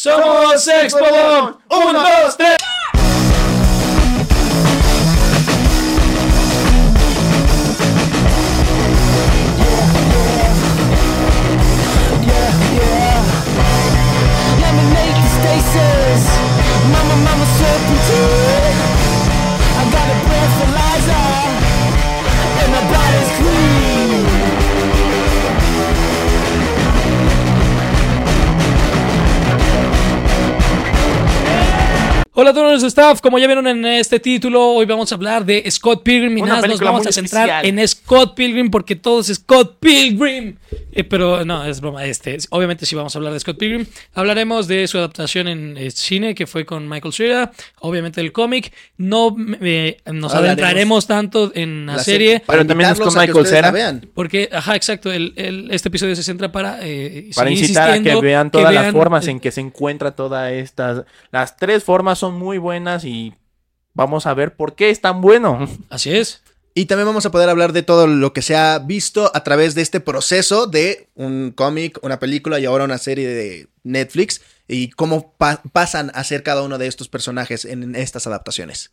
Somos Expodon. Uno, dos, tres. Hola a todos los staff, como ya vieron en este título, hoy vamos a hablar de Scott Pilgrim y Una nada, nos vamos a centrar especial. en Scott Pilgrim porque todo es Scott Pilgrim. Eh, pero no, es broma. Este, obviamente sí vamos a hablar de Scott Pilgrim. Hablaremos de su adaptación en eh, cine que fue con Michael Cera, obviamente el cómic. No eh, nos Hablaremos. adentraremos tanto en la, La serie. Pero también es con Michael Cera. Porque, ajá, exacto. El, el- este episodio se centra para. eh, Para incitar a que vean que todas las formas eh, en que se encuentra todas estas. Las tres formas son muy buenas y vamos a ver por qué es tan bueno. Así es. Y también vamos a poder hablar de todo lo que se ha visto a través de este proceso de un cómic, una película y ahora una serie de Netflix y cómo pa- pasan a ser cada uno de estos personajes en estas adaptaciones.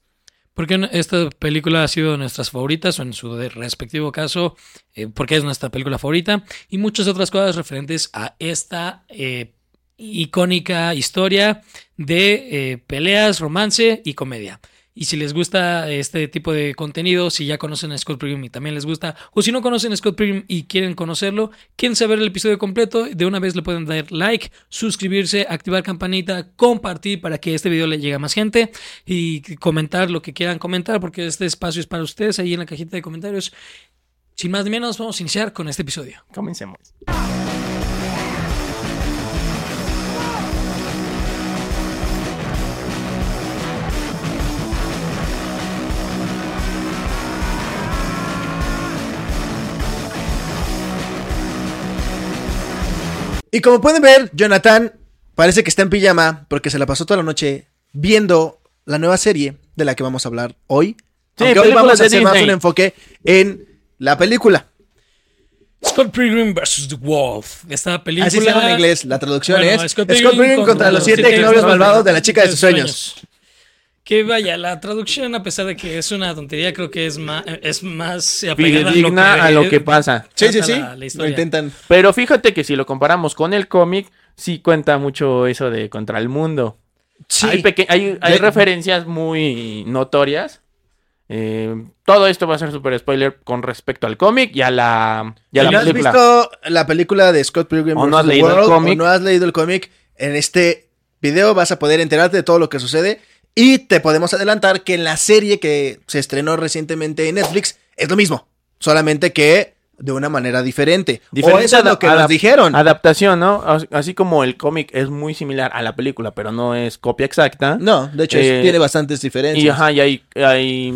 Porque esta película ha sido de nuestras favoritas, o en su respectivo caso, eh, porque es nuestra película favorita, y muchas otras cosas referentes a esta eh, icónica historia de eh, peleas, romance y comedia. Y si les gusta este tipo de contenido, si ya conocen a Scott Pilgrim y también les gusta, o si no conocen a Scott Pilgrim y quieren conocerlo, quieren saber el episodio completo, de una vez le pueden dar like, suscribirse, activar campanita, compartir para que este video le llegue a más gente y comentar lo que quieran comentar, porque este espacio es para ustedes ahí en la cajita de comentarios. Sin más ni menos, vamos a iniciar con este episodio. Comencemos. Y como pueden ver, Jonathan parece que está en pijama porque se la pasó toda la noche viendo la nueva serie de la que vamos a hablar hoy. Sí, Aunque hoy vamos a hacer más un enfoque en la película. Scott Pilgrim vs. The Wolf. Esta película. Así se llama en inglés. La traducción Bueno, es Scott Pilgrim, contra, los siete exnovios malvados de la chica de sus sueños. Que vaya, la traducción, a pesar de que es una tontería, creo que es más, es más apegada Fidedigna a lo que pasa. Sí, sí, sí. la- la Lo intentan. Pero fíjate que si lo comparamos con el cómic, sí cuenta mucho eso de contra el mundo. Sí. Hay, peque- hay, hay De- referencias muy notorias. Eh, todo esto va a ser super spoiler con respecto al cómic y a la, y a Si la no has película. visto la película de Scott Pilgrim O no has leído el cómic. o no has leído el cómic, en este video vas a poder enterarte de todo lo que sucede y te podemos adelantar que en la serie que se estrenó recientemente en Netflix es lo mismo, solamente que de una manera diferente. o Diferente eso es lo que nos dijeron. Adaptación, ¿no? As- Así como el cómic es muy similar a la película, pero no es copia exacta. No, de hecho Eh, tiene bastantes diferencias. Y ajá, y hay, hay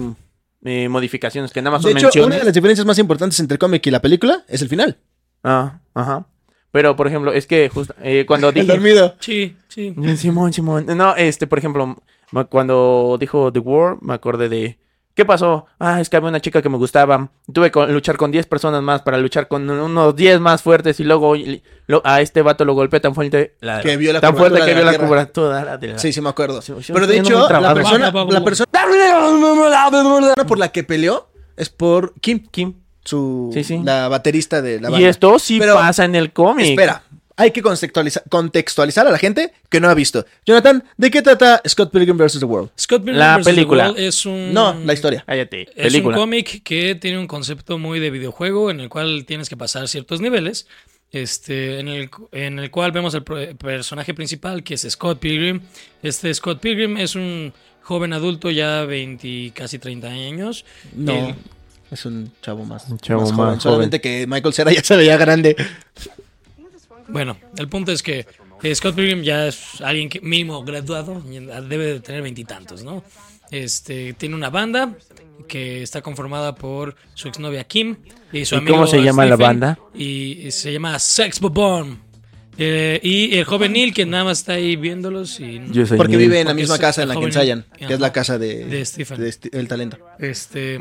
eh, modificaciones que nada más de son hecho, una menciones. de las diferencias más importantes entre el cómic y la película es el final. Ah, ajá. Pero, por ejemplo, es que justo eh, cuando El dije... dormido. Sí, sí. Simón, Simón. No, este, por ejemplo, cuando dijo The War, me acordé de. ¿Qué pasó? Ah, es que había una chica que me gustaba. Tuve que luchar con 10 personas más para luchar con unos 10 más fuertes y luego y- lo- a este vato lo golpeé tan fuerte. la- Que vio la tan fuerte que vio la la de Sí, sí me acuerdo. Sí, Pero de hecho, la persona, la persona por la que peleó es por Kim, Kim. su Sí, sí. la baterista de la Y banda. esto sí Pero, pasa en el cómic. Espera, hay que contextualiza- contextualizar a la gente que no ha visto. Jonathan, ¿de qué trata Scott Pilgrim vs. The World? Scott Pilgrim La vs. The película. World es un. No, la historia. Cállate. Es película. un cómic que tiene un concepto muy de videojuego en el cual tienes que pasar ciertos niveles. Este, en el, en el cual vemos el personaje principal que es Scott Pilgrim. Este Scott Pilgrim es un joven adulto ya 20, casi 30 años. No. El- Es un chavo más, Un chavo más más joven. joven. Solamente que Michael Cera ya se veía grande. Bueno, el punto es que eh, Scott Pilgrim ya es alguien que mínimo graduado, debe de tener veintitantos, ¿no? Este, tiene una banda que está conformada por su exnovia Kim y su ¿Y amigo cómo se llama la banda? Y se llama Sex Bomb. Eh, y el joven Neil que nada más está ahí viéndolos y Yo soy Porque Neil. vive en la Porque misma casa en la que ensayan, que es la casa de, De Stephen. de el talento. este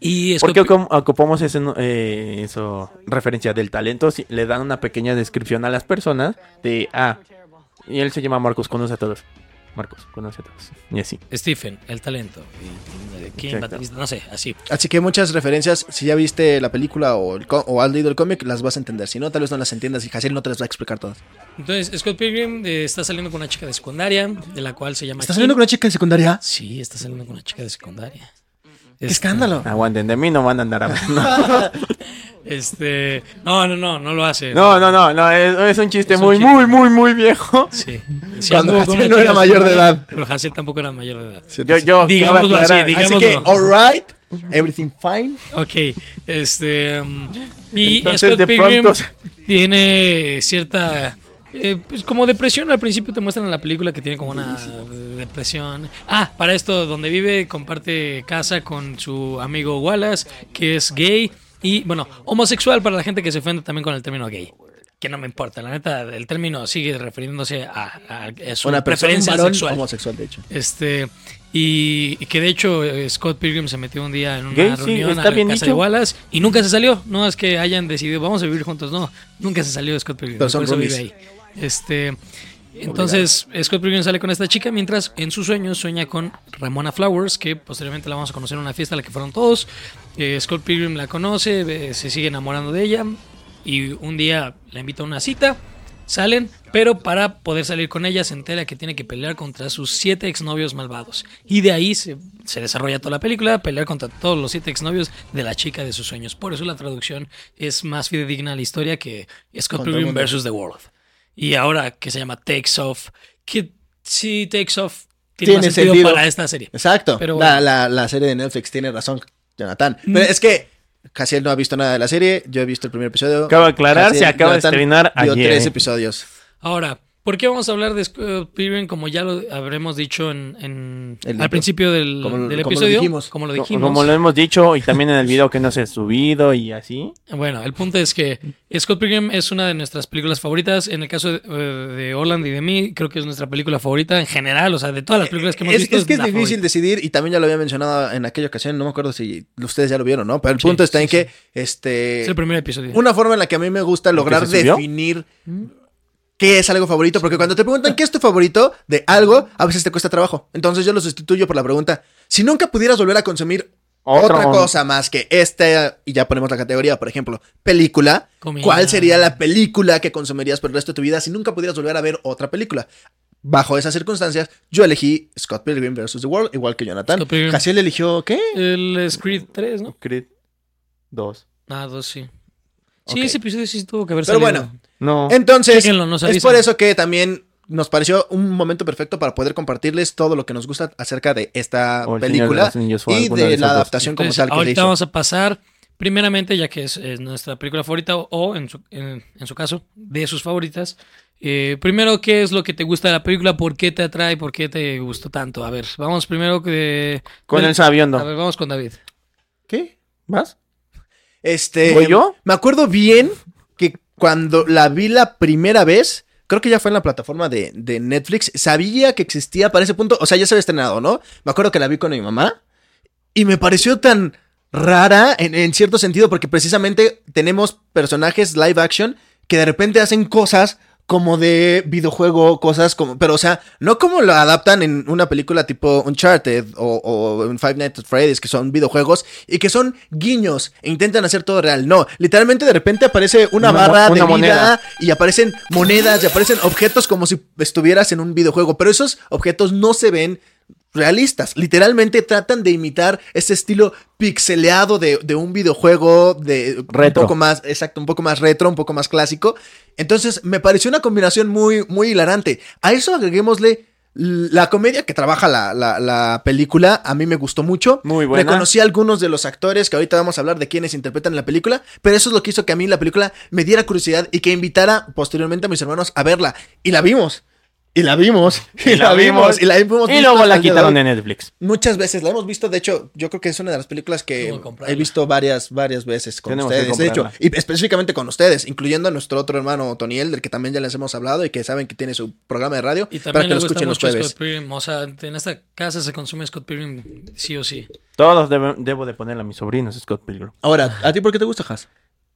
y ¿Por Scott qué Pi- ocupamos ese, eh, eso, referencia del talento? Si le dan una pequeña descripción a las personas de, ah, Y él se llama Marcos, conoce a todos. Marcos, conoce a todos. Y así. Stephen, el talento. Y, y, ¿quién Exacto. Batista? No sé, así. Así que muchas referencias, si ya viste la película o, el co- o has leído el cómic, las vas a entender. Si no, tal vez no las entiendas y Jaciel no te las va a explicar todas. Entonces, Scott Pilgrim eh, está saliendo con una chica de secundaria, de la cual se llama. ¿Estás saliendo con una chica de secundaria? Sí, está saliendo con una chica de secundaria. ¡Qué Este, escándalo! Aguanten, de mí no van a andar hablando. Este. No, no, no, no lo hace. No, no, no, no, es, es un chiste Es un muy, chiste. muy, muy, muy viejo. Sí. Sí, Cuando una no era mayor de edad. Pero Hassel tampoco era mayor de edad. Yo, yo, Digámoslo así, diga- Así que, Digámoslo. alright, everything fine. Ok, este. um, y Entonces, Scott Pilgrim pronto- tiene cierta. Eh, pues como depresión, al principio te muestran en la película que tiene como una depresión. Ah, para esto, donde vive, comparte casa con su amigo Wallace, que es gay. Y bueno, homosexual para la gente que se ofende también con el término gay. Que no me importa, la neta, el término sigue refiriéndose a, a- a su Una preferencia varón sexual. homosexual, de hecho. Este, y, y que de hecho eh, Scott Pilgrim se metió un día en una Gay, reunión a la casa de. Wallace y nunca se salió. No es que hayan decidido, vamos a vivir juntos, no. Nunca se salió Scott Pilgrim. Por eso vive ahí. Este, entonces Scott Pilgrim sale con esta chica mientras en sus sueños sueña con Ramona Flowers, que posteriormente la vamos a conocer en una fiesta a la que fueron todos. Eh, Scott Pilgrim la conoce, eh, se sigue enamorando de ella y un día la invita a una cita. Salen, pero para poder salir con ella se entera que tiene que pelear contra sus siete exnovios malvados. Y de ahí se, se desarrolla toda la película, pelear contra todos los siete exnovios de la chica de sus sueños. Por eso la traducción es más fidedigna a la historia que Scott Pilgrim versus The World. Y ahora que se llama Takes Off, que sí, Takes Off tiene, Tiene más sentido, sentido. para esta serie. Exacto. Pero la, bueno. la, la serie de Netflix tiene razón, Jonathan. Mm. Pero es que Jaciel no ha visto nada de la serie. Yo he visto el primer episodio. Acabo de aclarar, se acaba de estrenar ayer. tres eh. episodios. Ahora, ¿por qué vamos a hablar de Scott Pilgrim como ya lo habremos dicho en, en- El- al principio del, como lo- del como lo episodio? dijimos. Como lo dijimos. Como lo hemos dicho y también en el video que no se ha subido y así. Bueno, el punto es que Scott Pilgrim es una de nuestras películas favoritas. En el caso de, eh, de Holland y de mí, creo que es nuestra película favorita en general. O sea, de todas las películas que hemos Es, visto. es que es difícil favorita. decidir y también ya lo había mencionado en aquella ocasión. No me acuerdo si ustedes ya lo vieron, ¿no? Pero el Sí, punto está sí, en sí. que este Es el primer episodio. una forma en la que a mí me gusta lograr se subió? Qué es algo favorito, porque cuando te preguntan qué es tu favorito de algo, a veces te cuesta trabajo. Entonces yo lo sustituyo por la pregunta, si nunca pudieras volver a consumir Otro- otra cosa más que esta, y ya ponemos la categoría, por ejemplo, película, Comida. ¿cuál sería la película que consumirías por el resto de tu vida si nunca pudieras volver a ver otra película? Bajo esas circunstancias, yo elegí Scott Pilgrim vs. The World, igual que Jonathan. Pilgrim. Casiel eligió, ¿qué? El Creed 3, ¿no? Creed 2. Ah, dos, sí. Sí, ese episodio sí tuvo que haber Pero salido. bueno, No. Entonces, nos es por eso que también nos pareció un momento perfecto para poder compartirles todo lo que nos gusta acerca de esta O película y de, la adaptación como tal que ahorita hizo. vamos a pasar, primeramente, ya que es, es nuestra película favorita, o, o en, su, en, en su caso, de sus favoritas. eh, primero, ¿qué es lo que te gusta de la película? ¿Por qué te atrae? ¿Por qué te gustó tanto? A ver, vamos primero que... Con el A sabiondo. ver, vamos con David. ¿Qué? ¿Vas? Este, ¿Voy yo? Me acuerdo bien cuando la vi la primera vez, creo que ya fue en la plataforma de, Netflix, sabía que existía para ese punto, o sea, ya se había estrenado, ¿no? Me acuerdo que la vi con mi mamá y me pareció tan rara en cierto sentido porque precisamente tenemos personajes live action que de repente hacen cosas como de videojuego, cosas como, pero o sea, no como lo adaptan en una película tipo Uncharted o, o en Five Nights at Freddy's, que son videojuegos y que son guiños e intentan hacer todo real. No, literalmente de repente aparece una, barra de una vida moneda. y aparecen monedas y aparecen objetos como si estuvieras en un videojuego, pero esos objetos no se ven realistas. Literalmente tratan de imitar ese estilo pixeleado de, de un videojuego de Retro. un poco más, exacto, un poco más retro, un poco más clásico. Entonces me pareció una combinación muy, muy hilarante. A eso agreguémosle la comedia que trabaja la, la- la película. A mí me gustó mucho. Muy buena. Reconocí a algunos de los actores que ahorita vamos a hablar de quienes interpretan la película, pero eso es lo que hizo que a mí la película me diera curiosidad y que invitara posteriormente a mis hermanos a verla. Y la vimos. Y la vimos. Y, la vimos. Y la hemos Y luego la quitaron de Netflix. Muchas veces la hemos visto, de hecho, yo creo que es una de las películas que he visto varias, varias veces con Tenemos ustedes. De hecho, y específicamente con ustedes, incluyendo a nuestro otro hermano Toniel, del que también ya les hemos hablado y que saben que tiene su programa de radio, Y para también que le lo gusta escuchen los mucho jueves. Scott Pilgrim. O sea, en esta casa se consume Scott Pilgrim sí o sí. Todos debo de ponerle a mis sobrinos Scott Pilgrim. Ahora, ¿a ti por qué te gusta, Has?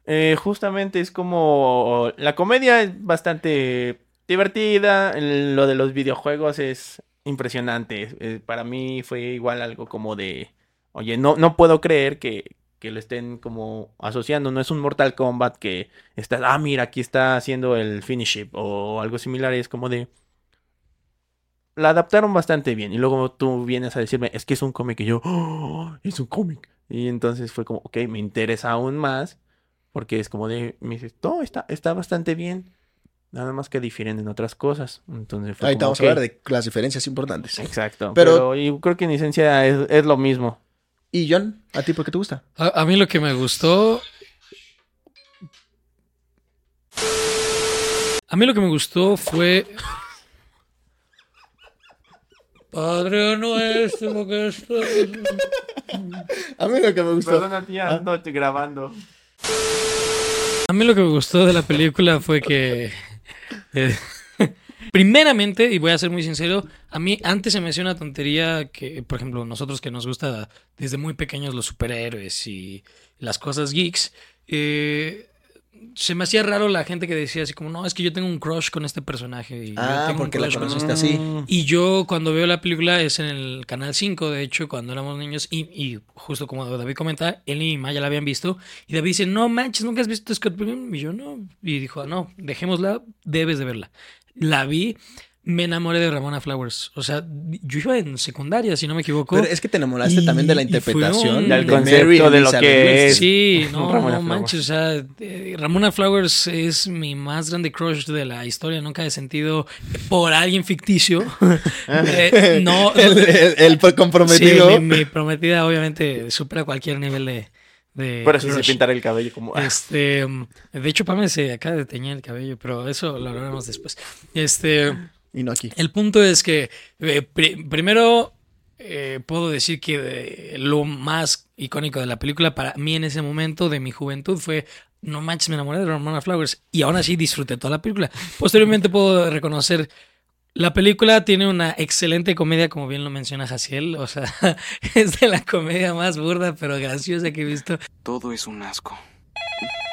Eh, justamente es como... La comedia es bastante divertida. Lo de los videojuegos es impresionante. Para mí fue igual algo como de, oye, no, no puedo creer que, que lo estén como asociando. No es un Mortal Kombat que está, ah, mira, aquí está haciendo el finish it", o algo similar. Es como de... La adaptaron bastante bien. Y luego tú vienes a decirme, es que es un cómic. Y yo, "Oh, es un cómic. Y entonces fue como, ok, me interesa aún más. Porque es como de, me dices, todo está, está bastante bien. Nada más que difieren en otras cosas. Entonces fue Ahorita como, vamos ok, a hablar de las diferencias importantes. Exacto. Pero- Pero, yo creo que en esencia es, es lo mismo. Y John, ¿a ti por qué te gusta? A, a mí lo que me gustó. A mí lo que me gustó fue. Padre nuestro que estás. A mí lo que me gustó. tía, Ah. no estoy grabando. A mí lo que me gustó de la película fue que. Eh, primeramente, y voy a ser muy sincero, a mí antes se me hacía una tontería que, por ejemplo, nosotros que nos gusta desde muy pequeños los superhéroes y las cosas geeks, eh, se me hacía raro la gente que decía así como, no, es que yo tengo un crush con este personaje. Y yo Ah, un porque la con conociste así. Mm. y yo cuando veo la película es en el Canal 5, de hecho, cuando éramos niños, y, y justo como David comenta, él y Maya la habían visto, y David dice, no manches, nunca has visto Scott Pilgrim, y yo no, y dijo, no, dejémosla, debes de verla. La vi, me enamoré de Ramona Flowers, o sea, yo iba en secundaria, si no me equivoco. Pero es que te enamoraste Y- también de la interpretación. un- Del de concepto Mary de lo que es. Sí, no, Ramona no manches, o sea, eh, Ramona Flowers es mi más grande crush de la historia, nunca he sentido por alguien ficticio. Eh, no, el, el- el Sí, comprometido. mi, mi prometida obviamente supera cualquier nivel de. de Pero si se crush. pintara el cabello como... ah, Este, de hecho, Pame se acaba de teñir el cabello, pero eso lo hablaremos después. Este, Y no aquí. el punto es que eh, pri- primero eh, puedo decir que eh, lo más icónico de la película para mí en ese momento de mi juventud fue no manches, me enamoré de Ramona Flowers y aún así disfruté toda la película. Posteriormente puedo reconocer la película tiene una excelente comedia, como bien lo menciona Jaciel. O sea, es de la comedia más burda pero graciosa que he visto. Todo es un asco.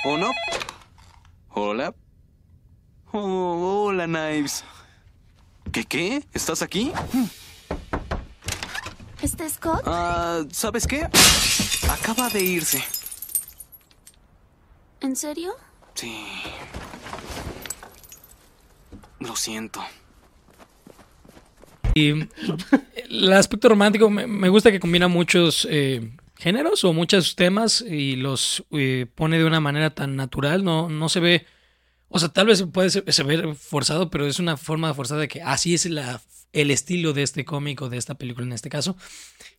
¿O no? Hola. Oh, hola, Knives. ¿Qué qué? ¿Estás aquí? ¿Está Scott? Ah, ¿sabes qué? Acaba de irse. ¿En serio? Sí. Lo siento. Y el aspecto romántico me, me gusta que combina muchos eh, géneros o muchos temas y los eh, pone de una manera tan natural. No, no se ve. O sea, tal vez puede ser, forzado, pero es una forma forzada de que así es la, el estilo de este cómic o de esta película en este caso,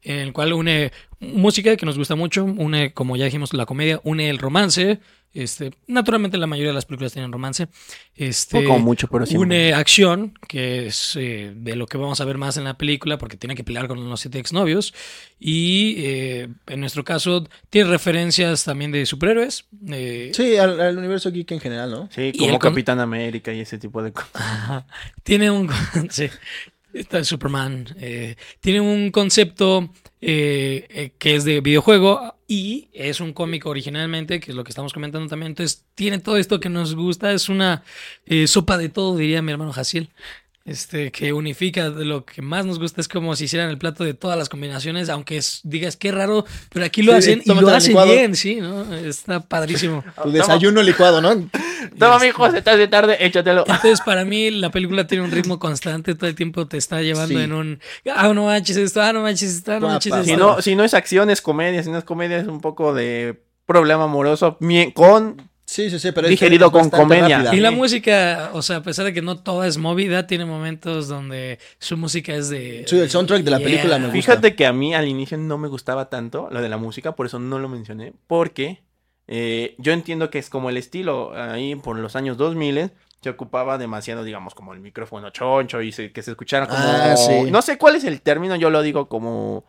en el cual une música que nos gusta mucho, une, como ya dijimos, la comedia, une el romance. Este, naturalmente la mayoría de las películas tienen romance. Este, Poco mucho, pero siempre. une acción, que es eh, de lo que vamos a ver más en la película, porque tiene que pelear con los siete exnovios. Y eh, en nuestro caso, tiene referencias también de superhéroes. eh, Sí, al, al universo geek en general, ¿no? Sí, como con- Capitán América y ese tipo de cosas. Ajá. Tiene un. sí, está Superman. eh, tiene un concepto eh, eh, que es de videojuego y es un cómic originalmente, que es lo que estamos comentando también. Entonces, tiene todo esto que nos gusta. Es una eh, sopa de todo, diría mi hermano Jaciel. Este, que unifica lo que más nos gusta es como si hicieran el plato de todas las combinaciones, aunque es- digas qué raro, pero aquí lo Sí, hacen y lo hacen licuado. bien, sí, ¿no? Está padrísimo. Tu desayuno licuado, ¿no? Toma, mijo, se te hace tarde, échatelo. Entonces, para mí, la película tiene un ritmo constante, todo el tiempo te está llevando Sí. en un. Ah, no manches esto, ah, no manches esto, ah, no manches esto. Si no, si no es acción, es comedia. Si no es comedia, es un poco de problema amoroso. Con Sí, sí, sí, pero Digerido es con comedia. rápida. Y la música, o sea, a pesar de que no toda es movida, tiene momentos donde su música es de. Sí, el soundtrack de la película me gusta. Fíjate que a mí al inicio no me gustaba tanto lo de la música, por eso no lo mencioné, porque eh, yo entiendo que es como el estilo, ahí por los años 2000 se ocupaba demasiado, digamos, como el micrófono choncho y se- que se escuchara como... Ah, sí. No sé cuál es el término, yo lo digo como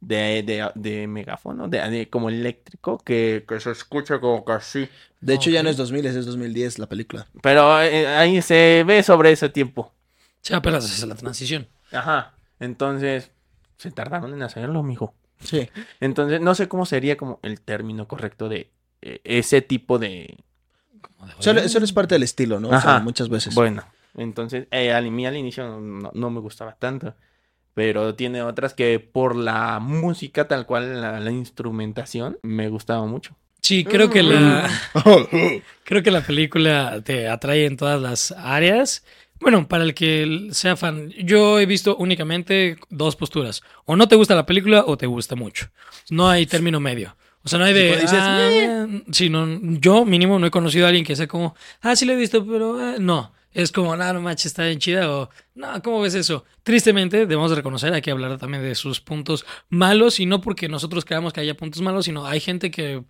de, de, de megáfono, de, de- como eléctrico, que, que se escucha como casi... De hecho, ya no es 2000, es 2010 la película. Pero eh, ahí se ve sobre ese tiempo. Sí, apenas es la transición. Ajá. Entonces, se tardaron en hacerlo, mijo. Sí. Entonces, no sé cómo sería como el término correcto de eh, ese tipo de... Solo, solo es parte del estilo, ¿no? O sea, Ajá. muchas veces. Bueno, Entonces, eh, a mí al inicio no, no me gustaba tanto. Pero tiene otras que por la música, tal cual, la, la instrumentación, me gustaba mucho. Sí, creo que la creo que la película te atrae en todas las áreas. Bueno, para el que sea fan, yo he visto únicamente dos posturas. O no te gusta la película o te gusta mucho. No hay término medio. O sea, no hay de... Dices, ah, sí, no, yo mínimo no he conocido a alguien que sea como, ah, sí lo he visto, pero ah", no. Es como, no, no manches, está bien chida o, no, ¿cómo ves eso? Tristemente, debemos de reconocer, hay que hablar también de sus puntos malos y no porque nosotros creamos que haya puntos malos, sino hay gente que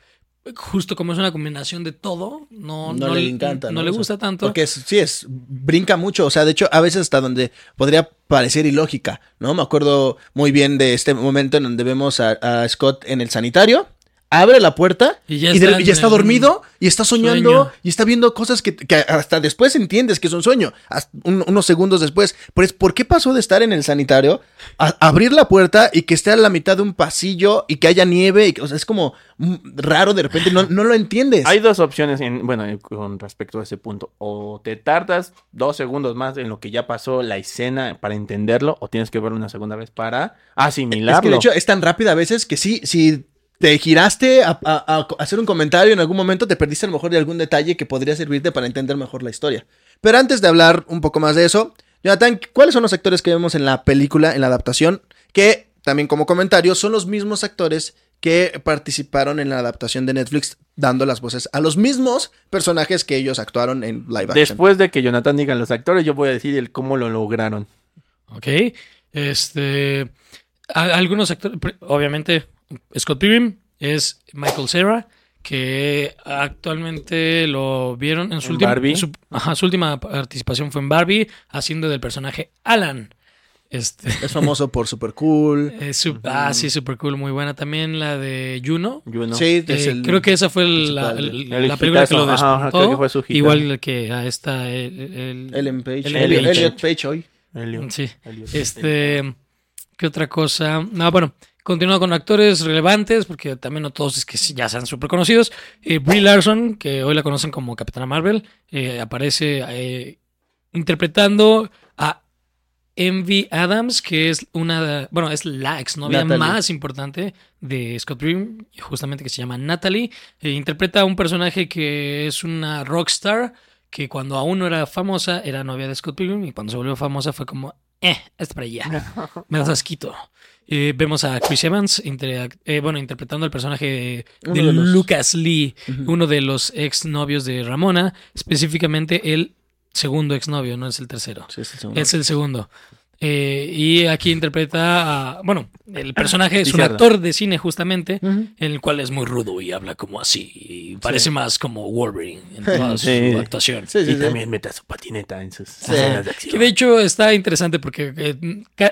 justo como es una combinación de todo, no, no, le encanta. no, le O sea, gusta tanto. Porque es- sí, es, brinca mucho. O sea, de hecho, a veces hasta donde podría parecer ilógica, ¿no? Me acuerdo muy bien de este momento en donde vemos a, a Scott en el sanitario. Abre la puerta Y y ya ya, está dormido y está soñando sueño. y está viendo cosas que, que hasta después entiendes que es un sueño, un- unos segundos después. Pero es, ¿por qué pasó de estar en el sanitario a abrir la puerta y que esté a la mitad de un pasillo y que haya nieve? y que- o sea, es como mm, raro de repente, no, no lo entiendes. Hay dos opciones, en, bueno, con respecto a ese punto. O te tardas dos segundos más en lo que ya pasó la escena para entenderlo, o tienes que verlo una segunda vez para asimilarlo. Es que de hecho es tan rápida a veces que sí, si te giraste a, a- a hacer un comentario en algún momento, te perdiste a lo mejor de algún detalle que podría servirte para entender mejor la historia. Pero antes de hablar un poco más de eso, Jonathan, ¿cuáles son los actores que vemos en la película, en la adaptación? Que también como comentario son los mismos actores que participaron en la adaptación de Netflix dando las voces a los mismos personajes que ellos actuaron en live action. Después de que Jonathan diga los actores, yo voy a decir el cómo lo lograron. Ok. Este. a- algunos actores. Obviamente, Scott Pilgrim es Michael Cera, que actualmente lo vieron en su En última. Barbie. Su, ajá, su última participación fue en Barbie, haciendo del personaje Alan. Este. Es famoso por Super Cool. es su- ah, sí, super cool, muy buena. También la de Juno. Yo no. Sí, es Eh, el- creo que esa fue el- la, el- El la película que lo ajá, ajá, despuntó. creo que fue su hitazo. Igual que a esta. El, el- Ellen Page. Ellen Elliot, Page. Elliot Page hoy. Elliot. Sí. Elliot. Este, ¿qué otra cosa? No, bueno, continúa con actores relevantes, porque también no todos es que ya sean súper conocidos. Eh, Brie Larson, que hoy la conocen como Capitana Marvel, eh, aparece eh, interpretando a Envy Adams, que es una, bueno, es la exnovia Natalie. más importante de Scott Pilgrim, justamente que se llama Natalie. Eh, interpreta a un personaje que es una rockstar, que cuando aún no era famosa era novia de Scott Pilgrim y cuando se volvió famosa fue como, eh, es para allá, me das asquito. Eh, vemos a Chris Evans, eh, bueno, interpretando el personaje de, los- Lucas Lee, uno de los ex novios de Ramona, específicamente el segundo exnovio, no es el tercero. Sí, es el segundo. Es el segundo. Eh, y aquí interpreta a. Bueno, el personaje es un actor de cine, justamente, Ujú. en el cual es muy rudo y habla como así. Y parece más como Wolverine en toda Sí. su actuación. Sí, sí, y sí. también mete su patineta en sus escenas de acción. Que de hecho está interesante porque eh,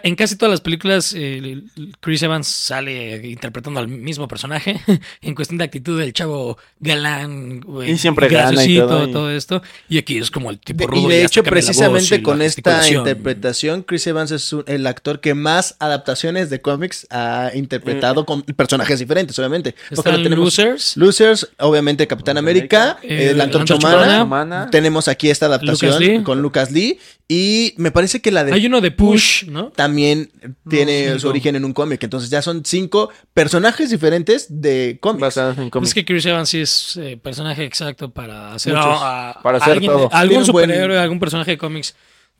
en casi todas las películas eh, Chris Evans sale interpretando al mismo personaje en cuestión de actitud del chavo galán güey, Y siempre gana y todo, y- todo esto y aquí es como el tipo De- rudo y de hecho, cambia la voz precisamente y con esta interpretación, Chris Evans es un- el actor que más adaptaciones de cómics ha interpretado con personajes diferentes, obviamente. Están tenemos- Losers Losers, obviamente Capitán América, América. eh, Eh, la Antorcha Humana. Tenemos aquí esta adaptación Lucas Lee. con Lucas Lee. Y me parece que la de hay uno de Push ¿no? también tiene su origen en un cómic. Entonces ya son cinco personajes diferentes de cómics. Basados en Es cómics. que Chris Evans sí es eh, personaje exacto para hacer Muchos. a- Para a hacer alguien- todo. algún buen- superhéroe, algún personaje de cómics.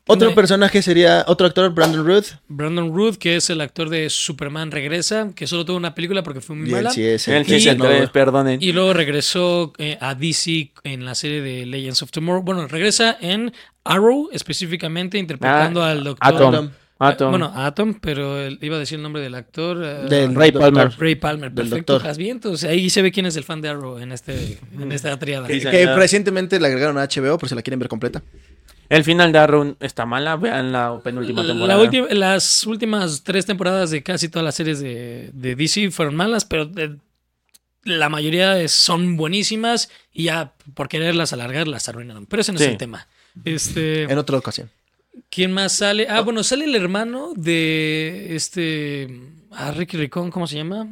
Otro personaje sería otro actor, Brandon Ruth. Brandon Root, que es el actor de Superman Regresa, que solo tuvo una película porque fue muy mala. sí es Y- el perdonen. Y luego regresó eh, a DC en la serie de Legends of Tomorrow. Bueno, regresa en Arrow, específicamente interpretando Ah, al doctor. Atom. Bueno, Atom, pero él- iba a decir el nombre del actor. eh, Del Ray doctor. Palmer. Ray Palmer. del Perfecto. Entonces, ahí se ve quién es el fan de Arrow en, este, en esta triada. Que señor. recientemente la agregaron a HBO por si la quieren ver completa. El final de Arrow está mala. Vean la penúltima temporada. La las últimas tres temporadas de casi todas las series de, de DC fueron malas, pero de- la mayoría son buenísimas y ya por quererlas alargar las arruinaron. Pero ese no Sí. es el tema. Este, En otra ocasión. ¿Quién más sale? Ah, bueno, sale el hermano de este. A Ricky Ricón, ¿cómo se llama?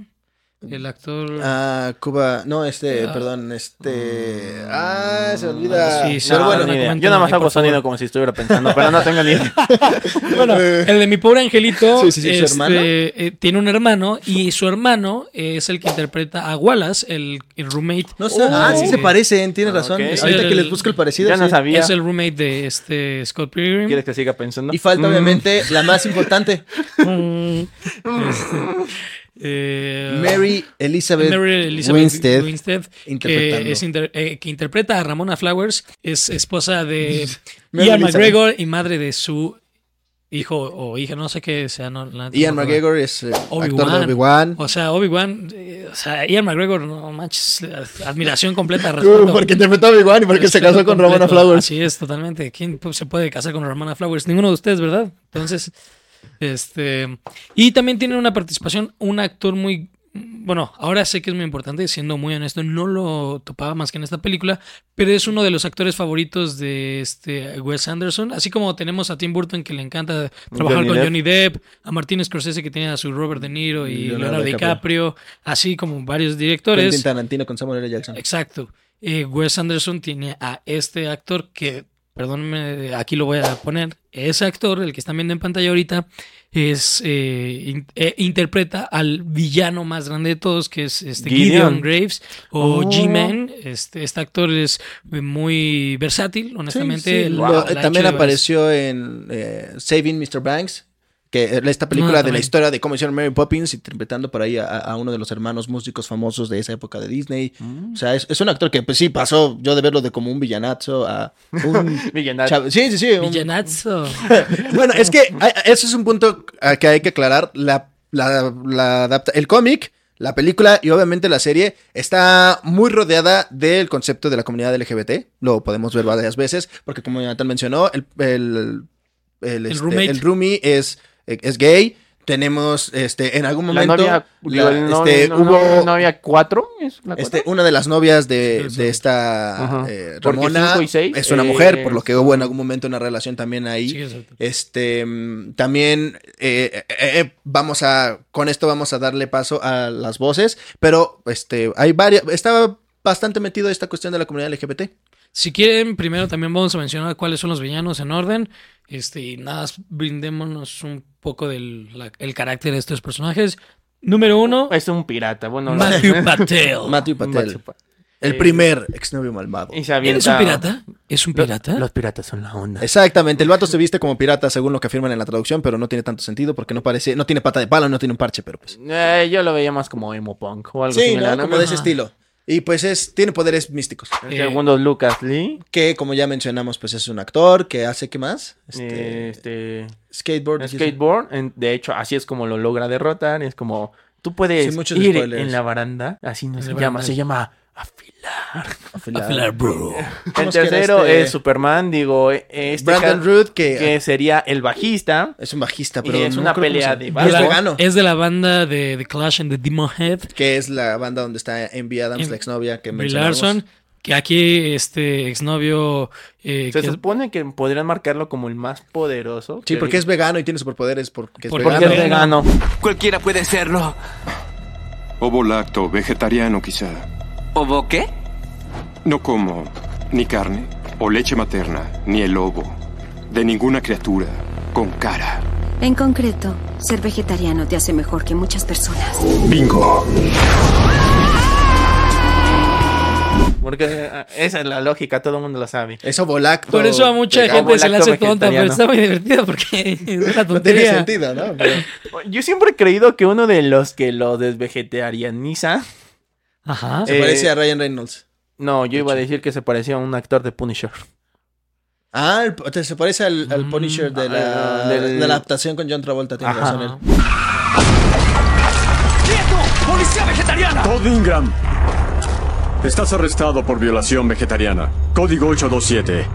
El actor. Ah, Cuba. No, este, Ah. perdón, este. Ah, se olvida. Sí, sí, Pero No, bueno, idea. comenten Yo nada más hago favor. sonido como si estuviera pensando, pero no tengo ni idea. Bueno, el de mi pobre angelito Sí, sí, sí, ¿su este, hermano? eh, tiene un hermano y su hermano es el que interpreta a Wallace, el, el roommate. No sé. ah, sí se parecen, tienes Ah, razón. ok. Ahorita El- que les busco el parecido. Ya no sabía. Es el roommate de este Scott Pilgrim. ¿Quieres que siga pensando? Y falta, Mm. obviamente, la más importante: Mm, este, eh, Mary Elizabeth, Mary Elizabeth Winstead. Winstead, interpretando. que, es inter- eh, que interpreta a Ramona Flowers, es esposa de Ian. McGregor y madre de su hijo o hija, no sé qué sea. No, Ian no- McGregor es eh, Obi-Wan. actor de Obi-Wan. O sea, Obi-Wan, eh, o sea, Ian McGregor, no manches, eh, admiración completa, respeto. Porque interpretó a Obi-Wan y porque se casó con completo. Ramona Flowers. Así es, totalmente. ¿Quién se puede casar con Ramona Flowers? Ninguno de ustedes, ¿verdad? Entonces, este. Y también tiene una participación, un actor muy. Bueno, ahora sé que es muy importante, siendo muy honesto, no lo topaba más que en esta película, pero es uno de los actores favoritos de este Wes Anderson, así como tenemos a Tim Burton que le encanta trabajar Johnny con Depp. Johnny Depp, a Martin Scorsese que tiene a su Robert De Niro y, Y Leonardo Leonardo DiCaprio, así como varios directores. Quentin Tarantino con Samuel L. Jackson. Exacto. Eh, Wes Anderson tiene a este actor que, perdónenme, aquí lo voy a poner. Ese actor, el que están viendo en pantalla ahorita, es eh, in- eh, interpreta al villano más grande de todos, que es este Gideon, Gideon. Graves o Oh. G-Man. Este, este actor es muy versátil, honestamente. Sí, sí. La- Lo- la ha hecho también apareció en eh, Saving Mr. Banks, que esta película de la historia de cómo hicieron Mary Poppins, interpretando por ahí a, a uno de los hermanos músicos famosos de esa época de Disney. Mm. O sea, es, es un actor que pues sí pasó yo de verlo de como un villanazo a un... Villanazo. Sí, sí, sí. un- Villanazo. bueno, es que hay- eso es un punto que hay que aclarar. La, la, la adapta el cómic, la película y obviamente la serie está muy rodeada del concepto de la comunidad LGBT. Lo podemos ver varias veces, porque como Jonathan mencionó, el, el, el, este, roommate. el roomie es, es gay. Tenemos, este, en algún La momento, novia, digo, la- el no- este, no- hubo, no- novia cuatro, ¿es la este, una de las novias de, Sí, de esta eh, Ramona cinco y seis, es una eh, mujer, por lo que hubo en algún momento una relación también ahí. Sí, exacto. Este, también eh, eh, eh, vamos a, con esto vamos a darle paso a las voces, pero este, hay varias, estaba bastante metido esta cuestión de la comunidad LGBT. Si quieren, primero también vamos a mencionar cuáles son los villanos en orden. Este, y nada, brindémonos un poco del la- el carácter de estos personajes. Número uno, Es un pirata, bueno. Matthew Patel. Matthew Patel, Matthew Pa- el Eh, primer exnovio malvado. Y se ¿Eres un pirata? ¿Es un pirata? Los piratas son la onda. Exactamente, el vato se viste como pirata según lo que afirman en la traducción, pero no tiene tanto sentido porque no parece, no tiene pata de palo, no tiene un parche, pero pues. Eh, yo lo veía más como emo punk o algo Sí, similar. ¿no? como de ese estilo. Y pues es, tiene poderes místicos. El Eh, segundo es Lucas Lee. Que como ya mencionamos, pues es un actor que hace qué más? Este, Este, skateboard. skateboard. en- de hecho, así es como lo logra derrotar. Es como tú puedes ir spoilers. en la baranda. Así no se la llama. baranda. Se llama afilar. Afilar. Afilar, bro. El tercero este? es Superman. Digo, este Brandon Root, que, que sería el bajista. es un bajista, Y pero es no una pelea de es vegano. Es de la banda de The Clash and the Demon Head. Que es la banda donde está Envy Adams, En- la exnovia que mencionamos. Larson. Que aquí este exnovio. eh, Se que es- supone que podrían marcarlo como el más poderoso. Sí, que- porque es vegano y tiene superpoderes porque es Porque vegano. es vegano. Cualquiera puede serlo. Ovo lacto, vegetariano quizá. ¿Obo qué? No como ni carne o leche materna, ni el lobo. De ninguna criatura con cara. En concreto, ser vegetariano te hace mejor que muchas personas. Bingo. Porque eh, esa es la lógica, todo el mundo lo sabe. Es ovolacto. Por eso a mucha vegano. gente se le hace tonta, pero está muy divertido porque es una No tiene tontería. sentido, ¿no? Pero- Yo siempre he creído que uno de los que lo desvegetarianiza. Ajá. se Eh, parece a Ryan Reynolds. No, yo iba a decir que se parecía a un actor de Punisher. Ah, el- te- se parece al, al Mm, Punisher de la, del- de la adaptación con John Travolta, tiene razón él. Todd Ingram. Estás arrestado por violación vegetariana. Código 827.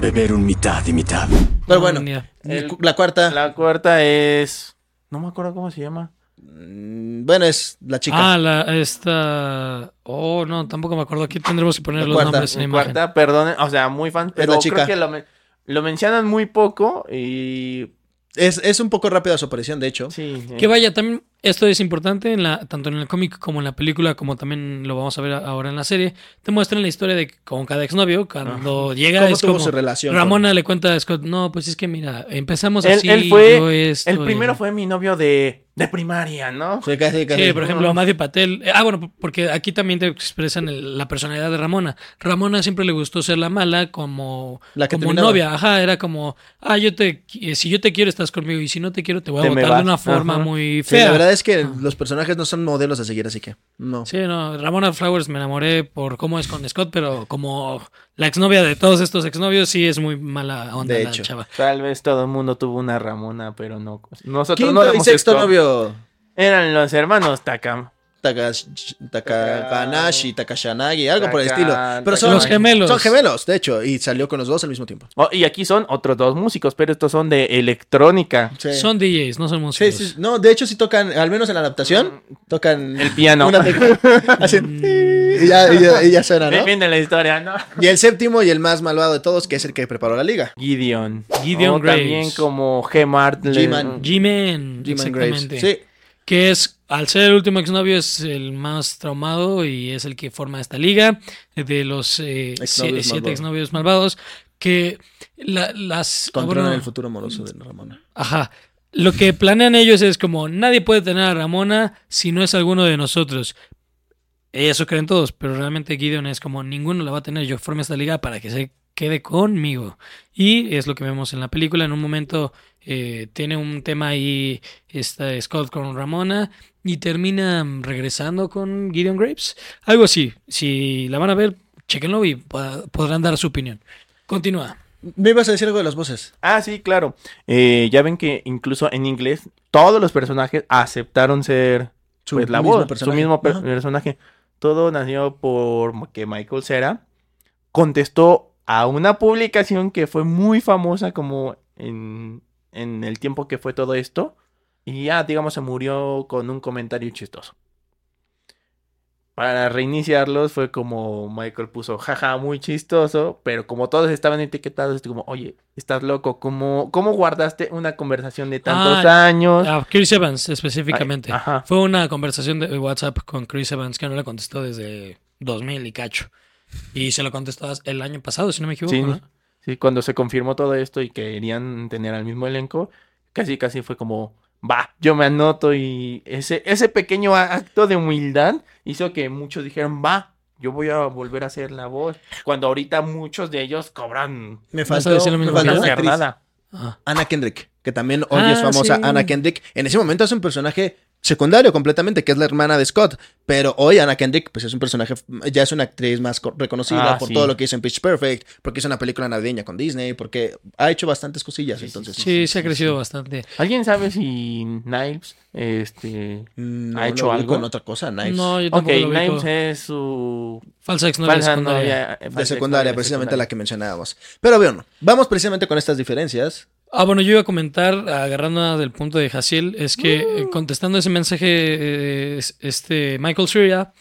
Beber un mitad y mitad. Pero No, bueno. El- la cuarta, La cuarta es. No me acuerdo cómo se llama. Mm, bueno, es la chica. Ah, la, esta. Oh, no, tampoco me acuerdo. Aquí tendremos que poner La los cuarta, nombres en La imagen. cuarta, perdón, o sea, muy fan, pero la chica. creo que lo, lo mencionan muy poco y. Es, es un poco rápida su aparición, de hecho. Sí. Que vaya, también Esto es importante en la, tanto en el cómic como en la película, como también lo vamos a ver ahora en la serie. Te muestran la historia de con cada exnovio, cuando llega ¿Cómo es tuvo como su relación Ramona le cuenta a Scott, no, pues es que mira, empezamos Él, así. él fue. yo esto, el primero y- fue mi novio de, de primaria, ¿no? Sí, casi, casi. Sí, por ejemplo, Matthew Patel. eh, Ah, bueno, porque aquí también te expresan el- la personalidad de Ramona. Ramona siempre le gustó ser la mala como, La que como terminaba. novia. Ajá, era como, ah, yo te, qui- si yo te quiero estás conmigo y si no te quiero te voy a Te votar de una forma Ajá. muy Sí, fea. Verdad es que los personajes no son modelos a seguir, así que no. Sí, no, Ramona Flowers me enamoré por cómo es con Scott, pero como la exnovia de todos estos exnovios, sí es muy mala onda De la hecho. chava. Tal vez todo el mundo tuvo una Ramona, pero no. Nosotros Quinto no y sexto Scott. novio. Eran los hermanos Takam. Takash- Takanashi, Takashanagi, algo por el estilo. Pero son Los gemelos. Son gemelos, de hecho, y salió con los dos al mismo tiempo. Oh, y aquí son otros dos músicos, pero estos son de electrónica. Sí. Son DJs, no son músicos. sí, no, de hecho sí tocan, al menos en la adaptación, tocan El piano. una tecla, hacen y ya, y ya, y ya suena, ¿no? Depende de la historia, ¿no? Y el séptimo y el más malvado de todos, que es el que preparó la liga. Gideon. Gideon O También Graves. como G-Mart. G-Man. G-Man, Graves. Sí, que es, al ser el último exnovio, es el más traumado y es el que forma esta liga de los eh, Exnovios siete exnovios malvados que la- las... ah, controlan bueno, el futuro amoroso de Ramona. Ajá. Lo que planean ellos es como nadie puede tener a Ramona si no es alguno de nosotros. Eso creen todos, pero realmente Gideon es como ninguno la va a tener. Yo formé esta liga para que se quede conmigo. Y es lo que vemos en la película. En un momento eh, tiene un tema ahí está Scott con Ramona y termina regresando con Gideon Graves. Algo así. Si la van a ver, chequenlo y podrán dar su opinión. Continúa. Me ibas a decir algo de las voces. Ah, sí, claro. Eh, ya ven que incluso en inglés todos los personajes aceptaron ser Su pues, la mismo voz, su personaje. mismo per- Ajá. personaje. Todo nació por que Michael Cera contestó a una publicación que fue muy famosa como en, en el tiempo que fue todo esto. Y ya, digamos, se murió con un comentario chistoso. Para reiniciarlos fue como Michael puso, jaja, muy chistoso, pero como todos estaban etiquetados, es como, oye, estás loco, ¿cómo, cómo guardaste una conversación de tantos Ah, años? A Chris Evans específicamente. Ay. Fue una conversación de WhatsApp con Chris Evans que no le contestó desde 2000 y cacho. Y se lo contestó el año pasado, si no me equivoco. Sí, ¿no? sí, cuando se confirmó todo esto y querían tener al mismo elenco, casi casi fue como, va, yo me anoto y ese, ese pequeño acto de humildad hizo que muchos dijeron, va, yo voy a volver a hacer la voz. Cuando ahorita muchos de ellos cobran Me ¿Vas a faltó, decir lo me mismo faltó que una nada. Ah. Anna Kendrick, que también hoy Ah, es famosa sí. Anna Kendrick. En ese momento es un personaje secundario completamente, que es la hermana de Scott. Pero hoy Anna Kendrick, pues es un personaje, ya es una actriz más co- reconocida Ah, por sí. todo lo que hizo en Pitch Perfect, porque hizo una película navideña con Disney, porque ha hecho bastantes cosillas. entonces, Sí, se ha crecido bastante. ¿Alguien sabe si Knives este, Mm, No, ha hecho lo algo? en otra cosa, Knives. No, yo Ok, tampoco lo ubico. Knives es su Falsa exnovia falsa secundaria. de secundaria, precisamente la que mencionábamos. Pero bueno, vamos precisamente con estas diferencias. Ah, bueno, yo iba a comentar, agarrando del punto de Hasil, es que eh, contestando ese mensaje, eh, es- este Michael Surya,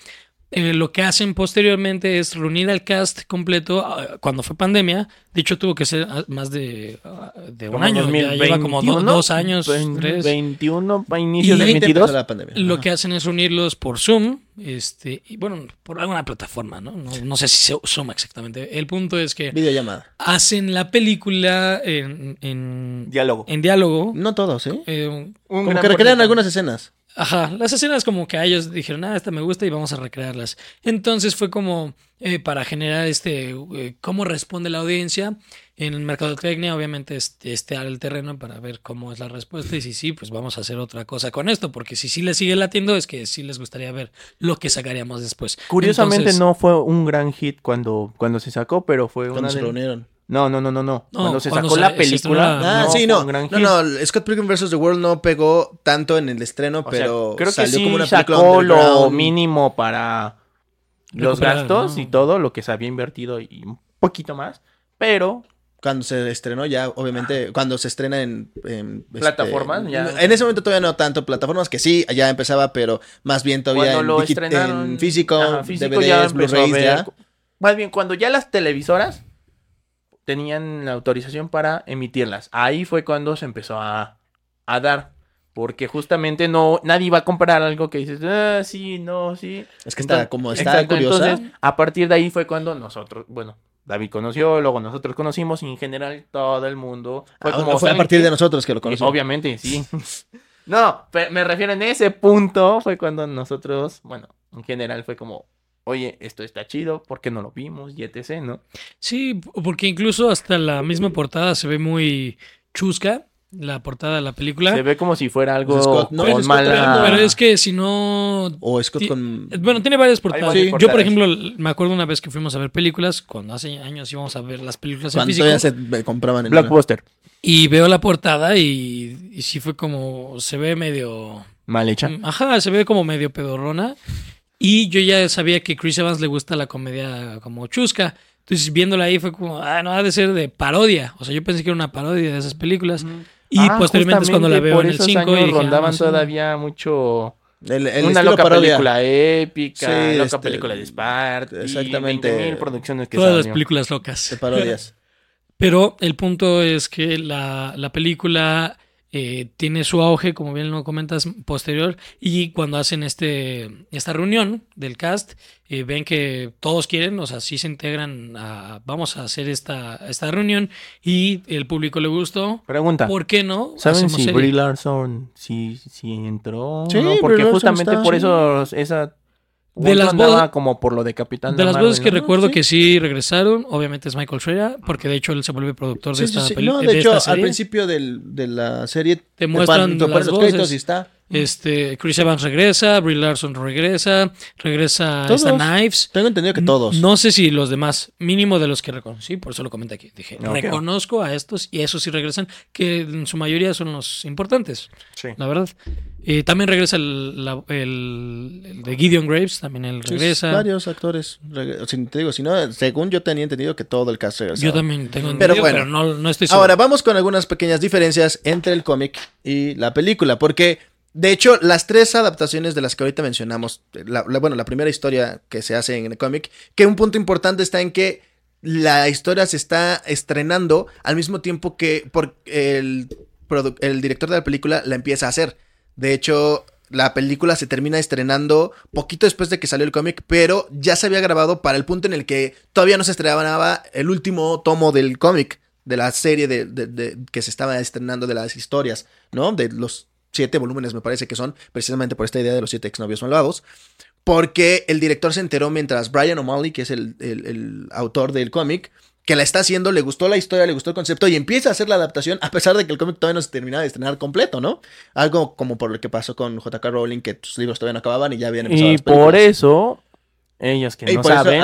eh, lo que hacen posteriormente es reunir al cast completo ah, cuando fue pandemia. De hecho, tuvo que ser ah, más de, ah, de un año, ya lleva como do- 2021, dos años, vein- tres. 21, para inicios Y del 20 empezó 22. la pandemia. Lo Ajá. que hacen es unirlos por Zoom, este, y bueno, por alguna plataforma, ¿no? No, no sé si se Zoom exactamente. El punto es que Videollamada. hacen la película en, en, Diálogo. en diálogo. No todos, ¿eh? eh, Un Como que recrean algunas escenas. Ajá, las escenas como que a ellos dijeron, ah, esta me gusta y vamos a recrearlas. Entonces fue como eh, para generar este, eh, cómo responde la audiencia. En el mercadotecnia, obviamente, este, este al terreno para ver cómo es la respuesta y si sí, pues vamos a hacer otra cosa con esto, porque si sí les sigue latiendo es que sí les gustaría ver lo que sacaríamos después. Curiosamente Entonces, no fue un gran hit cuando, cuando se sacó, pero fue Cuando una se de... reunieron. No, no, no, no, no. Cuando se cuando sacó la película. Ah, no sí, no. No, no, Scott Pilgrim vs. The World no pegó tanto en el estreno, O sea, pero creo que salió sí como una película sacó lo mínimo para los gastos ¿no? y todo lo que se había invertido y un poquito más, pero Cuando se estrenó ya, obviamente, cuando se estrena en... en, este, Plataformas, ya. En ese momento todavía no tanto. Plataformas que sí, ya empezaba, pero más bien todavía en, lo en físico, ajá, físico DVDs, Blu-rays, ya. Más bien, cuando ya las televisoras tenían la autorización para emitirlas. Ahí fue cuando se empezó a, a dar. Porque justamente no, nadie va a comprar algo que dices, ah, sí, no, sí. Es que está Entonces- como está exacto, curiosa. Entonces, a partir de ahí fue cuando nosotros, bueno, David conoció, luego nosotros conocimos y en general todo el mundo fue Ah, como fue a ¿saben partir de nosotros que lo conocimos. Obviamente, sí. no, me refiero en ese punto fue cuando nosotros, bueno, en general fue como, oye, esto está chido, ¿por qué no lo vimos? Y etc, ¿no? Sí, porque incluso hasta la misma portada se ve muy chusca, la portada de la película. Se ve como si fuera algo Scott, ¿no? con Es Scott mala... Randall. Pero es que si no... O Scott con... Bueno, tiene varias portadas. Yo, por ejemplo, me acuerdo una vez que fuimos a ver películas, cuando hace años íbamos a ver las películas en Cuando físico, ya se eh, compraban en Blockbuster. y veo la portada y, y sí fue como, se ve medio... Mal hecha. Ajá, se ve como medio pedorrona. Y yo ya sabía que Chris Evans le gusta la comedia como chusca. Entonces, viéndola ahí fue como, ah, no, ha de ser de parodia. O sea, yo pensé que era una parodia de esas películas. Y Ah, posteriormente es cuando la veo por en el esos 5 y dije, ah, rondaban sí. todavía mucho... El, el una loca parodia. película épica, Sí, loca este, película de Spark, exactamente. mil producciones que Todas las películas de locas. parodias. Pero el punto es que la, la película eh, tiene su auge, como bien lo comentas, posterior. Y cuando hacen este esta reunión del cast, eh, ven que todos quieren, o sea, sí se integran a, vamos a hacer esta, esta reunión y el público le gustó. Pregunta, ¿Por qué no? ¿saben si serie. Brie Larson sí, sí entró? Sí, ¿no? Brie Porque Larson justamente está, por sí. eso De las como por lo de Capitán De las voces que ¿no? recuerdo Sí. que sí regresaron, obviamente es Michael Shreya, porque de hecho él se vuelve productor de Sí, esta sí. película. No, de hecho, al principio del- de la serie Te muestran cuando las pones los voces. créditos y está. Este, Chris Evans regresa, Brie Larson regresa, regresa Todos. Knives. Tengo entendido que todos. No sé si los demás, mínimo de los que reconocí, por eso lo comenté aquí. Dije, reconozco a estos y esos sí regresan, que en su mayoría son los importantes, Sí. la verdad. Eh, también regresa el, la- el- el de Gideon Graves, también él Sí, regresa. varios actores. si te digo, si no, según yo tenía entendido que todo el cast regresaba. Yo también tengo Pero entendido, bueno. pero no, no estoy seguro. Ahora vamos con algunas pequeñas diferencias entre el cómic y la película, porque de hecho las tres adaptaciones de las que ahorita mencionamos, la- bueno, la primera historia que se hace en el cómic, que un punto importante está en que la historia se está estrenando al mismo tiempo que por el, director de la película la empieza a hacer. De hecho, la película se termina estrenando poquito después de que salió el cómic, pero ya se había grabado para el punto en el que todavía no se estrenaba el último tomo del cómic, de la serie de- que se estaba estrenando de las historias, ¿no? De los siete volúmenes, me parece que son, precisamente por esta idea de los siete exnovios malvados. Porque el director se enteró mientras Brian O'Malley, que es el, el- el autor del cómic, que la está haciendo, le gustó la historia, le gustó el concepto y empieza a hacer la adaptación a pesar de que el cómic todavía no se terminaba de estrenar completo, ¿no? Algo como por lo que pasó con J.K. Rowling, que sus libros todavía no acababan y ya habían empezado Y por eso, ellos que no saben,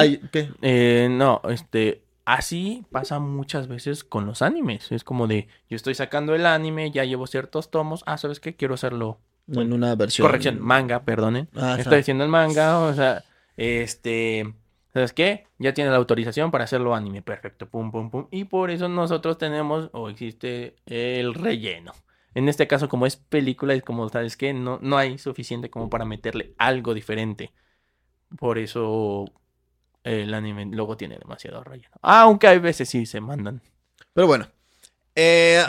eh, no, este, así pasa muchas veces con los animes. Es como de, yo estoy sacando el anime, ya llevo ciertos tomos, ah, ¿sabes qué? Quiero hacerlo. En una versión. Corrección, manga, perdonen. Ah. Estoy haciendo el manga, o sea, este, ¿sabes qué? Ya tiene la autorización para hacerlo anime, perfecto, pum, pum, pum. Y por eso nosotros tenemos, o existe el relleno. En este caso, como es película, es como, ¿sabes qué? No, no hay suficiente como para meterle algo diferente. Por eso el anime luego tiene demasiado relleno. Aunque hay veces sí se mandan. Pero bueno. Eh,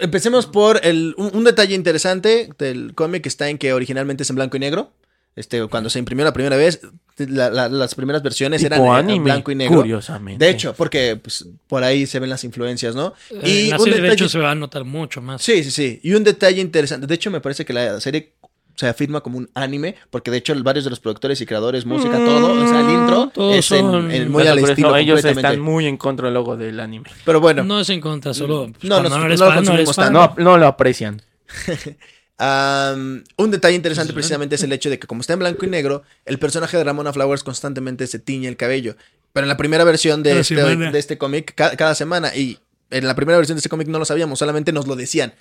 empecemos por el, un, un detalle interesante del cómic está en que originalmente es en blanco y negro. Este, cuando se imprimió la primera vez, la- la- las primeras versiones eran en- blanco y negro. curiosamente. De hecho, porque pues, por ahí se ven las influencias, ¿no? Eh, en la un serie, de detalle- hecho, se va a notar mucho más. Sí, sí, sí. Y un detalle interesante. De hecho, me parece que la serie se afirma como un anime, porque de hecho varios de los productores y creadores, música, todo, o sea, el intro Todos es en, son- en muy al eso estilo ellos completamente. están muy en contra del logo del anime. Pero bueno, No es en contra, solo. pues, No, no- eres no lo fan, no eres consumimos fan. tanto. No, no lo aprecian. Un detalle interesante precisamente es el hecho de que como está en blanco y negro, el personaje de Ramona Flowers constantemente se tiñe el cabello. Pero en la primera versión de Cada este, semana. de este cómic, ca- cada, semana, y en la primera versión de este cómic no lo sabíamos, solamente nos lo decían.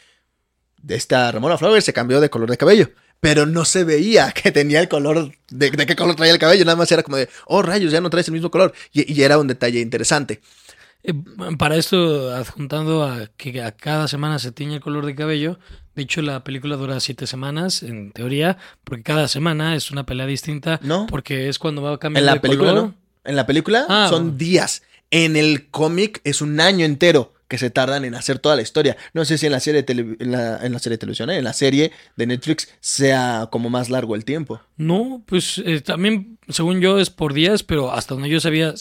De esta Ramona Flowers se cambió de color de cabello. Pero no se veía que tenía el color, de, de qué color traía el cabello, nada más era como de, oh rayos, ya no traes el mismo color. Y, y era un detalle interesante. Eh, para esto, adjuntando a que a cada semana se tiñe el color de cabello, de hecho la película dura siete semanas, en teoría, porque cada semana es una pelea distinta, No. porque es cuando va En cambiando la de película color. no. En la película Ah, son días. En el cómic es un año entero. Que se tardan en hacer toda la historia. No sé si en la serie de, tele- en la, en la serie de televisión, ¿eh? en la serie de Netflix sea como más largo el tiempo. No, pues eh, también, según yo, es por días, pero hasta donde yo sabía,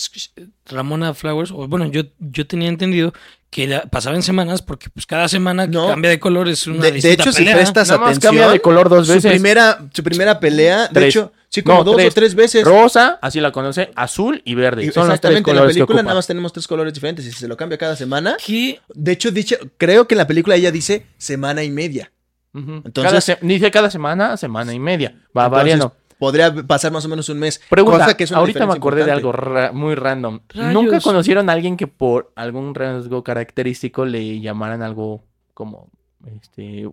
Ramona Flowers, o bueno, yo, yo tenía entendido que la- pasaba en semanas, porque pues cada semana que No. cambia de color es una De, de hecho, si pelea. prestas Nada atención, cambia de color dos su veces. primera, su primera pelea, de hecho, sí, como No, dos o tres veces. Rosa, así la conoce, azul y verde. Y Son los tres Exactamente, en la que película nada más tenemos tres colores diferentes y si se lo cambia cada semana. Que De hecho, dicho, creo que en la película ella dice semana y media. Entonces- Cada se- dice cada semana, semana y media. Va Entonces, variando. Podría pasar más o menos un mes. Pregunta, cosa que es una ahorita me acordé de algo ra- muy random. Rayos. ¿Nunca conocieron a alguien que por algún rasgo característico le llamaran algo como, este...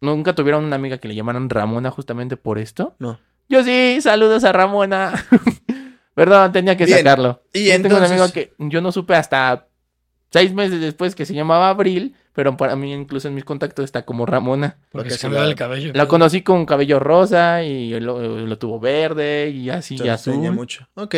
¿Nunca tuvieron una amiga que le llamaran Ramona justamente por esto? No. Yo sí, saludos a Ramona. Perdón, tenía que Bien. sacarlo. Y Yo tengo un amigo que yo no supe hasta seis meses después que se llamaba Abril, pero para mí incluso en mis contactos está como Ramona. porque Porque se cambiaba la- el cabello. La conocí con cabello rosa y lo, lo tuvo verde y así y azul. mucho. Ok.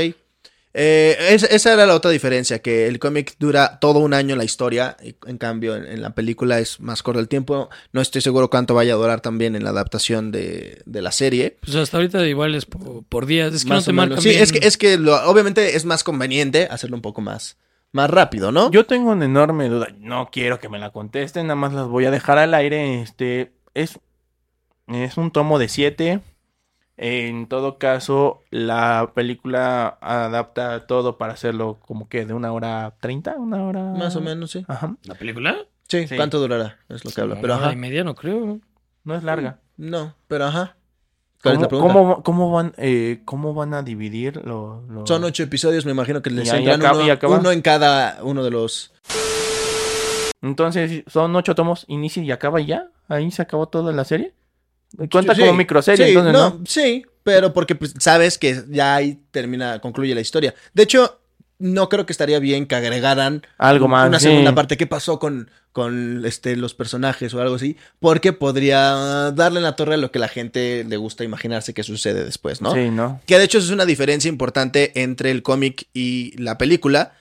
Eh, es- esa era la otra diferencia, que el cómic dura todo un año la historia, y en cambio en, en la película es más corto el tiempo. No estoy seguro cuánto vaya a durar también en la adaptación de, de la serie. Pues hasta ahorita igual es por, por días. Es que Más no te o menos. marcan Sí, bien. es que, es que lo- obviamente es más conveniente hacerlo un poco más, más rápido, ¿no? Yo tengo una enorme duda. No quiero que me la contesten, nada más las voy a dejar al aire. Este es, es un tomo de siete. En todo caso, la película adapta todo para hacerlo como que de una hora treinta, una hora. Más o menos, sí. Ajá. ¿La película? Sí, Sí. ¿cuánto durará? Es lo que habla. Pero Una hora ajá. y media no creo. No es larga. No, pero ajá. ¿Cuál es ¿Cómo, la pregunta? cómo- cómo van, eh, ¿Cómo van a dividir los... los- Son ocho episodios, me imagino que les entran uno, uno en cada uno de los... Entonces, son ocho tomos, inicia y acaba y ya. Ahí se acabó toda la serie. Cuenta Sí, como microserie, sí, entonces, no, ¿no? Sí, pero porque pues, sabes que ya ahí termina, concluye la historia. De hecho, no creo que estaría bien que agregaran Algo más. una sí. segunda parte. ¿Qué pasó con, con este, los personajes o algo así? Porque podría darle en la torre a lo que la gente le gusta imaginarse que sucede después, ¿no? Sí, ¿no? Que de hecho es una diferencia importante entre el cómic y la película.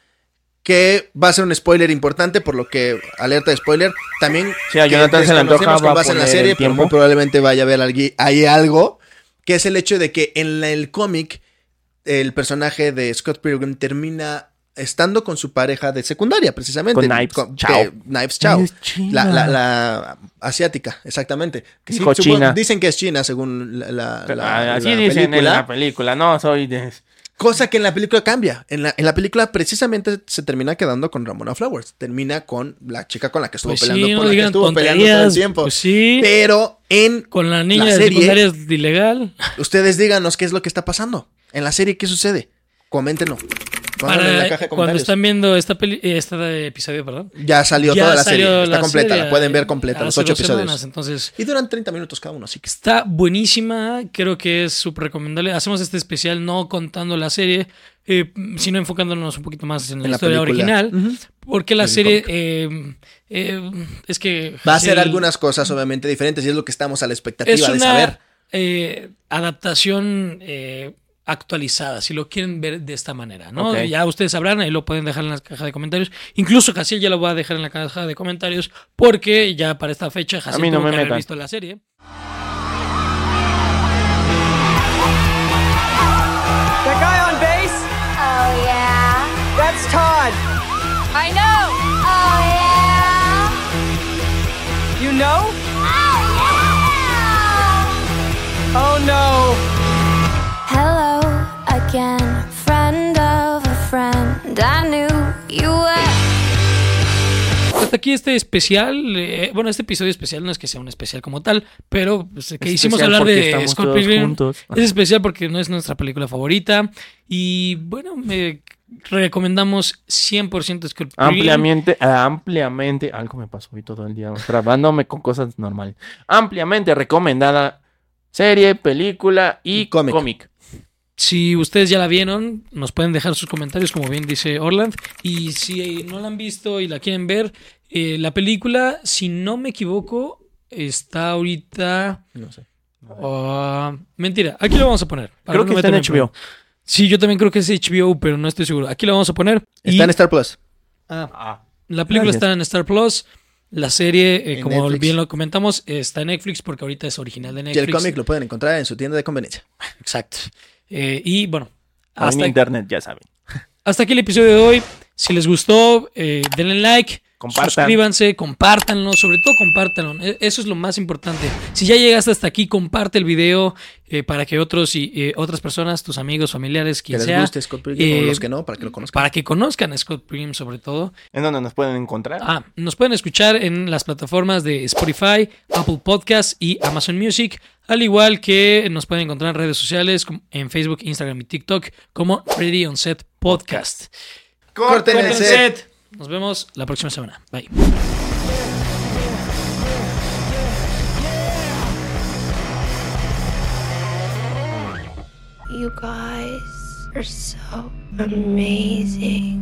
Que va a ser un spoiler importante, por lo que, alerta de spoiler, también Sí, a Jonathan se le antoja, con base en la serie, el pero muy probablemente vaya a haber ahí algo, que es el hecho de que en la- el cómic el personaje de Scott Pilgrim termina estando con su pareja de secundaria, precisamente. Con Knives Con- Chow. que- Knives Chow. Es china. La, la- la asiática, exactamente. Que sí, Dijo supongo- China. Dicen que es China, según la, la- Pero, la- ah, así la dicen en película. la película. No, soy de... Cosa que en la película cambia. En la, en la película precisamente se termina quedando con Ramona Flowers. Termina con la chica con la que estuvo Pues peleando, sí, por no la que estuvo peleando todo el tiempo. Pues sí. Pero en Con la niña la de serie- es ilegal. ustedes díganos qué es lo que está pasando. En la serie, ¿qué sucede? Coméntenlo. La caja de cuando están viendo esta peli, este episodio, perdón. Ya salió ya toda la salió serie. Está la completa. serie la pueden ver completa, los ocho episodios. semanas, entonces, Y duran 30 minutos cada uno, así que está buenísima. Creo que es súper recomendable. Hacemos este especial no contando la serie, eh, sino enfocándonos un poquito más en la, En la historia película. original. Porque la serie eh, eh, es que. va a el- algunas cosas obviamente diferentes y es lo que estamos a la expectativa Es de una saber. eh, adaptación eh, actualizada, si lo quieren ver de esta manera, ¿no? Ya ustedes sabrán, ahí lo pueden dejar en la caja de comentarios. Incluso Jaciel ya lo va a dejar en la caja de comentarios, porque ya para esta fecha Jaciel no me que haber visto la serie. That guy on base? Oh, yeah. That's Todd. I know. Oh, yeah. You know? Oh, Oh no. Hello again, friend of a friend. I knew you were. Hasta aquí este especial, eh, bueno, este episodio especial no es que sea un especial como tal, pero pues, que Es hicimos hablar de Scott Pilgrim. Es especial porque no es nuestra película favorita y bueno, me recomendamos 100% Scott. Ampliamente, ah, ampliamente, algo me pasó hoy todo el día, grabándome con cosas normales. Ampliamente recomendada serie, película y, Y cómic. cómic. Si ustedes ya la vieron, nos pueden dejar sus comentarios, como bien dice Orland. Y si no la han visto y la quieren ver, eh, la película, si no me equivoco, está ahorita. No sé. ah, mentira, aquí lo vamos a poner. para Creo no que está en HBO. problema. Sí, yo también creo que es HBO, pero no estoy seguro. Aquí lo vamos a poner. y- Está en Star Plus. Ah, Ah, La película Gracias. está en Star Plus. La serie, eh, como Netflix. bien lo comentamos, está en Netflix porque ahorita es original de Y Netflix. el cómic lo pueden encontrar en su tienda de conveniencia. Exacto. Eh, y bueno, En hasta, internet, ya saben. hasta aquí el episodio de hoy. Si les gustó, eh, denle like. Compartan. Suscríbanse, compártanlo, sobre todo compártanlo. E- Eso es lo más importante. Si ya llegaste hasta aquí, comparte el video eh, para que otros y eh, otras personas, tus amigos, familiares, Que quien les sea, guste Scott Pilgrim o eh, los que no, para que lo conozcan. para que conozcan a Scott Pilgrim sobre todo. ¿En dónde nos pueden encontrar? Ah, nos pueden escuchar en las plataformas de Spotify, Apple Podcasts y Amazon Music, al igual que nos pueden encontrar en redes sociales como en Facebook, Instagram y TikTok como Ready on Set Podcast. Corten el set. Nos vemos la próxima semana. Bye. You guys are so amazing.